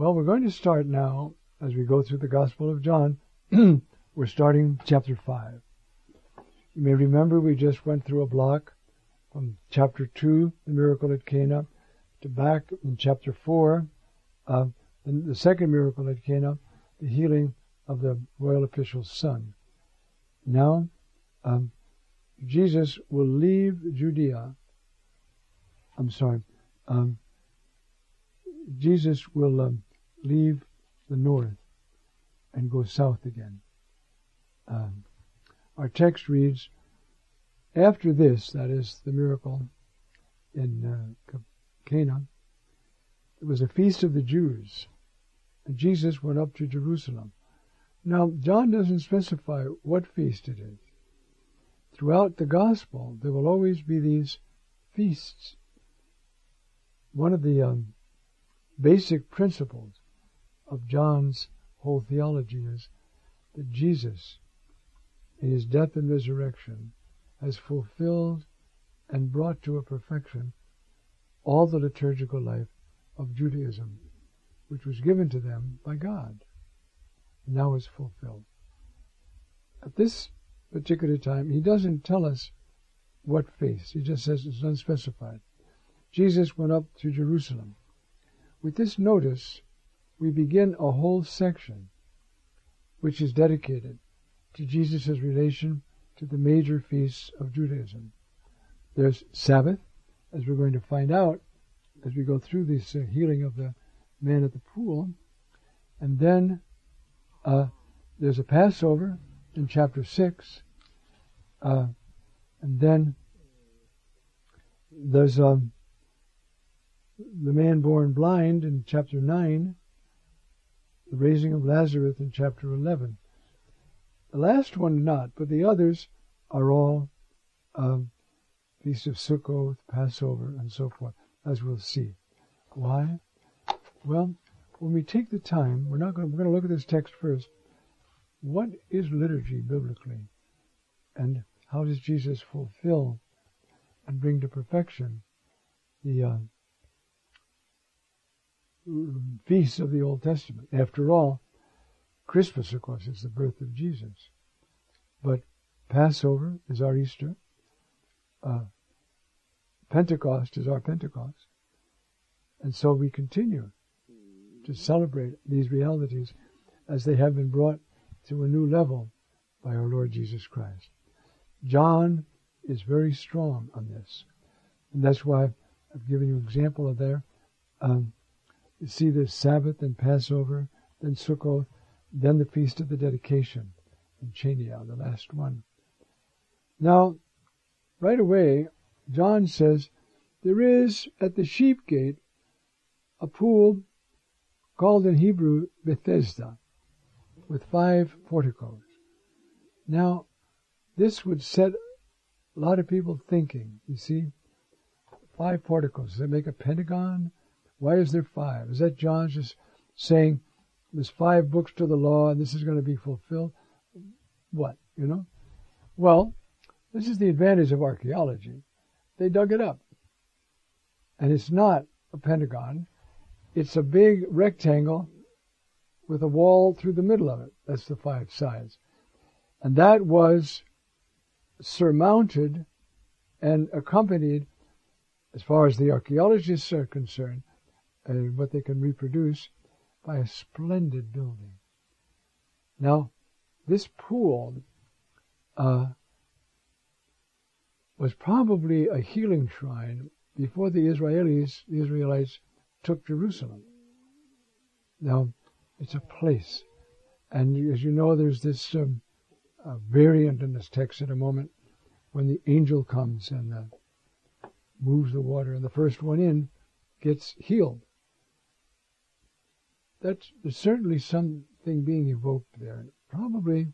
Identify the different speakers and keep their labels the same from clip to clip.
Speaker 1: Well, we're going to start now, as we go through the Gospel of John, we're starting chapter 5. You may remember we just went through a block from chapter 2, the miracle at Cana, to back in chapter 4, uh, the second miracle at Cana, the healing of the royal official's son. Now, um, Jesus will leave Judea. I'm sorry. Um, Jesus will um, leave the north and go south again. Um, our text reads, after this, that is the miracle in uh, Cana, it was a feast of the Jews, and Jesus went up to Jerusalem. Now, John doesn't specify what feast it is. Throughout the gospel, there will always be these feasts. One of the um, basic principles of John's whole theology is that Jesus, in his death and resurrection, has fulfilled and brought to a perfection all the liturgical life of Judaism, which was given to them by God, and now is fulfilled. At this particular time, he doesn't tell us what feast. He just says it's unspecified. Jesus went up to Jerusalem. With this notice, we begin a whole section which is dedicated to Jesus' relation to the major feasts of Judaism. There's Sabbath, as we're going to find out as we go through this uh, healing of the man at the pool. And then uh, there's a Passover in chapter 6. Uh, and then there's um, the man born blind in chapter 9 the raising of Lazarus in chapter 11. The last one not, but the others are all um, Feast of Sukkot, Passover, and so forth, as we'll see. Why? Well, when we take the time, we're not going. We're going to look at this text first. What is liturgy biblically, and how does Jesus fulfill and bring to perfection the uh, feasts of the Old Testament. After all, Christmas, of course, is the birth of Jesus. But Passover is our Easter. Uh, Pentecost is our Pentecost. And so we continue to celebrate these realities as they have been brought to a new level by our Lord Jesus Christ. John is very strong on this. And that's why I've given you an example of there. Um, you see the Sabbath and Passover, then Sukkot, then the Feast of the Dedication in Hanukkah, the last one. Now, right away, John says, there is at the sheep gate a pool called in Hebrew Bethesda with five porticos. Now, this would set a lot of people thinking, you see. Five porticos. Does that make a pentagon? Why is there five? Is that John just saying there's five books to the law and this is going to be fulfilled? What, you know? Well, this is the advantage of archaeology. They dug it up. And it's not a pentagon. It's a big rectangle with a wall through the middle of it. That's the five sides. And that was surmounted and accompanied, as far as the archaeologists are concerned, and what they can reproduce by a splendid building. Now, this pool uh, was probably a healing shrine before the Israelis, the Israelites, took Jerusalem. Now, it's a place, and as you know, there's this um, uh, variant in this text in a moment when the angel comes and uh, moves the water, and the first one in gets healed. That's certainly something being evoked there. Probably,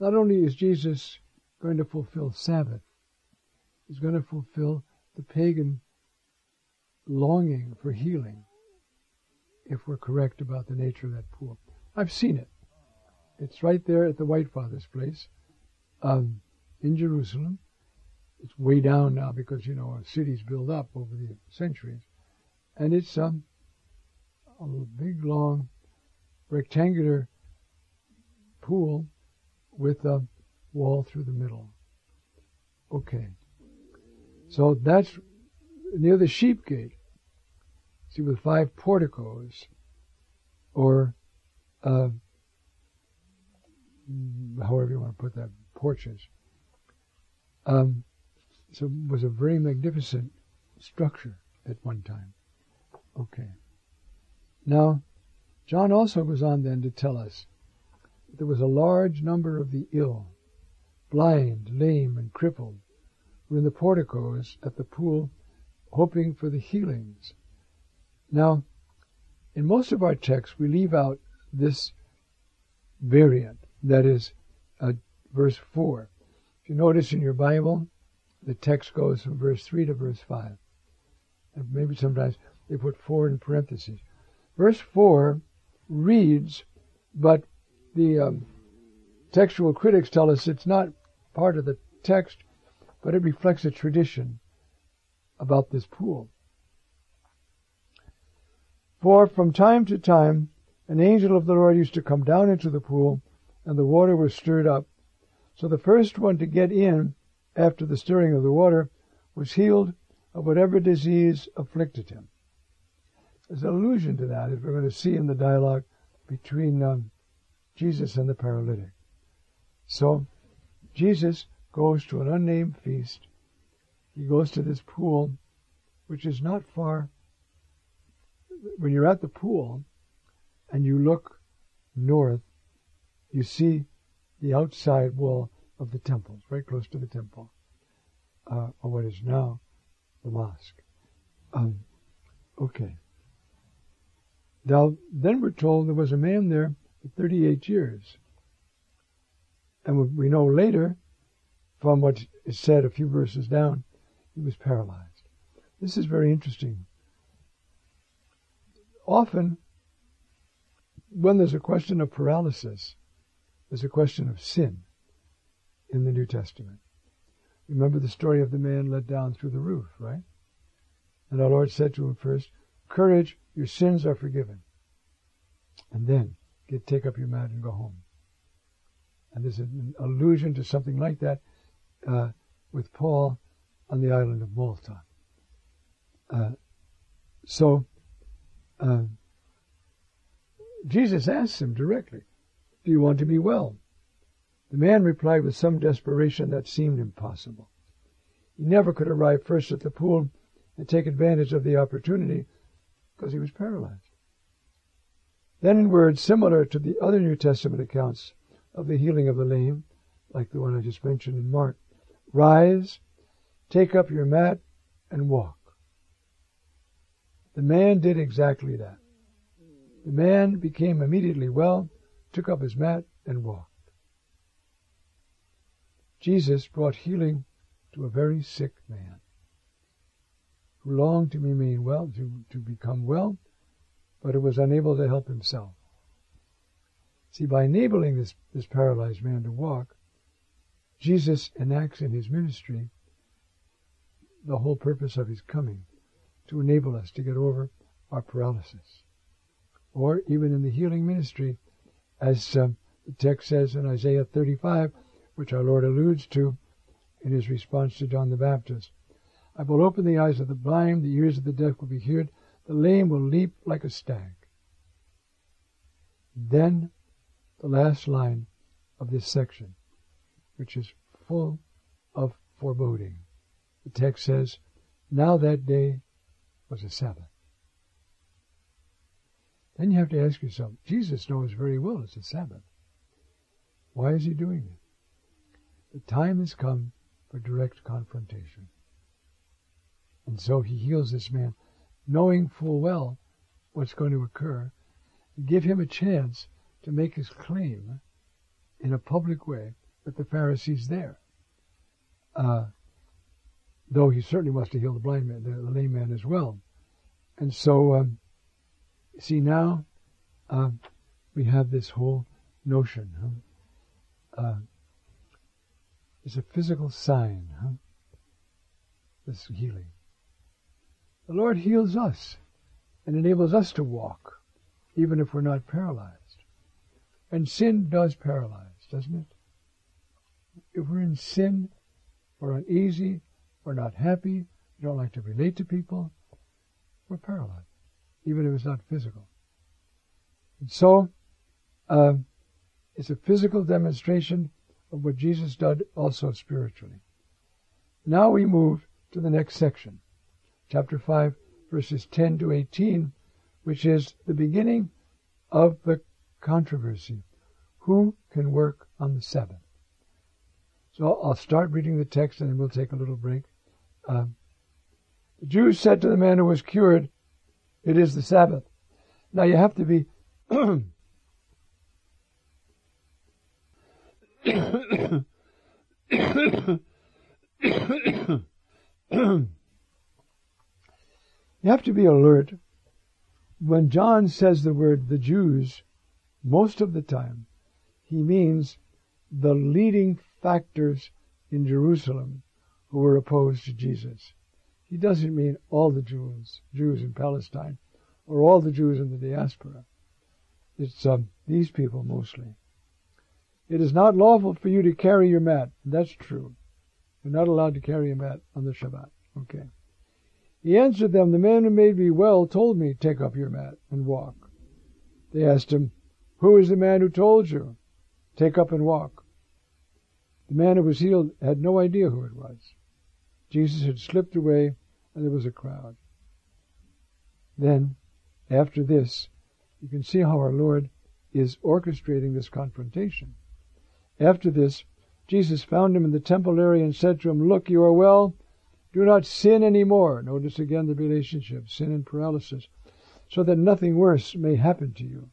Speaker 1: not only is Jesus going to fulfill Sabbath, he's going to fulfill the pagan longing for healing, if we're correct about the nature of that pool. I've seen it. It's right there at the White Father's place um, in Jerusalem. It's way down now because, you know, cities build up over the centuries. And it's um, a big, long, rectangular pool with a wall through the middle. Okay. So that's near the sheep gate. See, with five porticos, or uh, however you want to put that, porches. Um, so it was a very magnificent structure at one time. Now, John also goes on then to tell us that there was a large number of the ill, blind, lame, and crippled, were in the porticos at the pool, hoping for the healings. Now, in most of our texts, we leave out this variant, that is, uh, verse 4. If you notice in your Bible, the text goes from verse 3 to verse 5. And maybe sometimes they put 4 in parentheses. Verse 4 reads, but the um, textual critics tell us it's not part of the text, but it reflects a tradition about this pool. For from time to time an angel of the Lord used to come down into the pool, and the water was stirred up. So the first one to get in after the stirring of the water was healed of whatever disease afflicted him. There's an allusion to that, as we're going to see in the dialogue between um, Jesus and the paralytic. So, Jesus goes to an unnamed feast. He goes to this pool, which is not far. When you're at the pool and you look north, you see the outside wall of the temple, very close to the temple, uh, or what is now the mosque. Um, okay. Now, then we're told there was a man there for 38 years. And we know later, from what is said a few verses down, he was paralyzed. This is very interesting. Often, when there's a question of paralysis, there's a question of sin in the New Testament. Remember the story of the man let down through the roof, right? And our Lord said to him first, Courage, your sins are forgiven. And then get take up your mat and go home. And there's an allusion to something like that uh, with Paul on the island of Malta. Uh, so uh, Jesus asks him directly, "Do you want to be well?" The man replied with some desperation that seemed impossible. He never could arrive first at the pool and take advantage of the opportunity because he was paralyzed. Then in words similar to the other New Testament accounts of the healing of the lame, like the one I just mentioned in Mark, rise, take up your mat, and walk. The man did exactly that. The man became immediately well, took up his mat, and walked. Jesus brought healing to a very sick man longed to remain well, to, to become well, but who was unable to help himself. See, by enabling this, this paralyzed man to walk, Jesus enacts in his ministry the whole purpose of his coming to enable us to get over our paralysis. Or even in the healing ministry, as uh, the text says in Isaiah 35, which our Lord alludes to in his response to John the Baptist. I will open the eyes of the blind, the ears of the deaf will be heard, the lame will leap like a stag. Then the last line of this section, which is full of foreboding. The text says, Now that day was a Sabbath. Then you have to ask yourself, Jesus knows very well it's a Sabbath. Why is he doing it? The time has come for direct confrontation. And so he heals this man, knowing full well what's going to occur. give him a chance to make his claim in a public way with the Pharisees there. Uh, though he certainly must have healed the blind man, the lame man as well. And so, um, see now, uh, we have this whole notion. Huh? Uh, it's a physical sign, huh? this healing. The Lord heals us and enables us to walk, even if we're not paralyzed. And sin does paralyze, doesn't it? If we're in sin, we're uneasy, we're not happy, we don't like to relate to people, we're paralyzed, even if it's not physical. And so, uh, it's a physical demonstration of what Jesus did also spiritually. Now we move to the next section, chapter 5, verses 10 to 18, which is the beginning of the controversy. Who can work on the Sabbath? So I'll start reading the text and then we'll take a little break. Uh, the Jews said to the man who was cured, It is the Sabbath. Now you have to be you have to be alert. When John says the word the Jews, most of the time, he means the leading factors in Jerusalem who were opposed to Jesus. He doesn't mean all the Jews, Jews in Palestine, or all the Jews in the diaspora. It's um, these people mostly. It is not lawful for you to carry your mat. That's true. You're not allowed to carry a mat on the Shabbat. Okay. He answered them, The man who made me well told me, Take up your mat and walk. They asked him, Who is the man who told you? Take up and walk. The man who was healed had no idea who it was. Jesus had slipped away, and there was a crowd. Then, after this, you can see how our Lord is orchestrating this confrontation. After this, Jesus found him in the temple area and said to him, Look, you are well. Do not sin any more. Notice again the relationship, sin and paralysis, so that nothing worse may happen to you.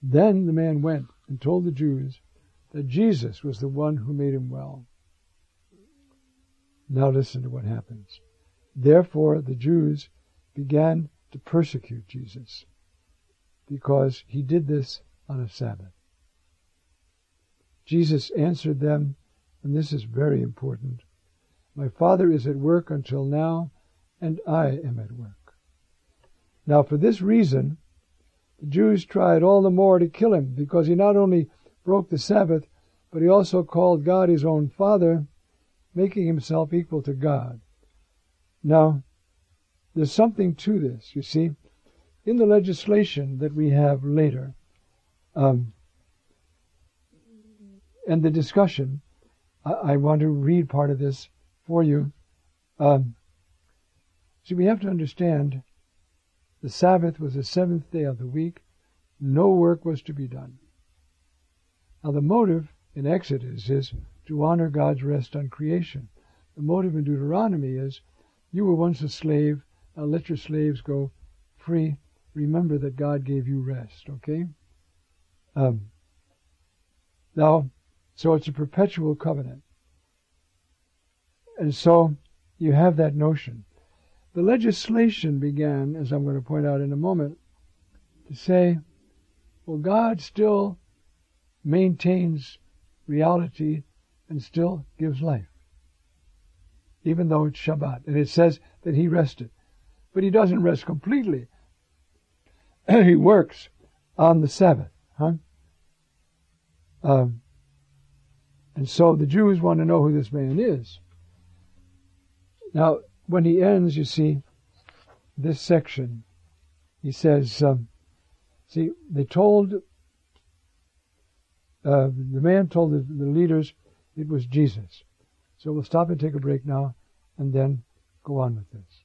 Speaker 1: Then the man went and told the Jews that Jesus was the one who made him well. Now listen to what happens. Therefore the Jews began to persecute Jesus because he did this on a Sabbath. Jesus answered them, and this is very important My Father is at work until now, and I am at work. Now, for this reason, the Jews tried all the more to kill him, because he not only broke the Sabbath, but he also called God his own Father, making himself equal to God. Now, there's something to this, you see. In the legislation that we have later, um, and the discussion, I, I, want to read part of this for you. Um, see, we have to understand the Sabbath was the seventh day of the week. No work was to be done. Now, the motive in Exodus is to honor God's rest on creation. The motive in Deuteronomy is you were once a slave, now let your slaves go free. Remember that God gave you rest, okay? Um, now, so it's a perpetual covenant. And so you have that notion. The legislation began, as I'm going to point out in a moment, to say, well, God still maintains reality and still gives life, even though it's Shabbat. And it says that He rested. But He doesn't rest completely. he works on the Sabbath. Huh? Um, and so the Jews want to know who this man is. Now, when he ends, you see, this section, he says, um, see, they told, uh, the man told the, the leaders it was Jesus. So we'll stop and take a break now and then go on with this.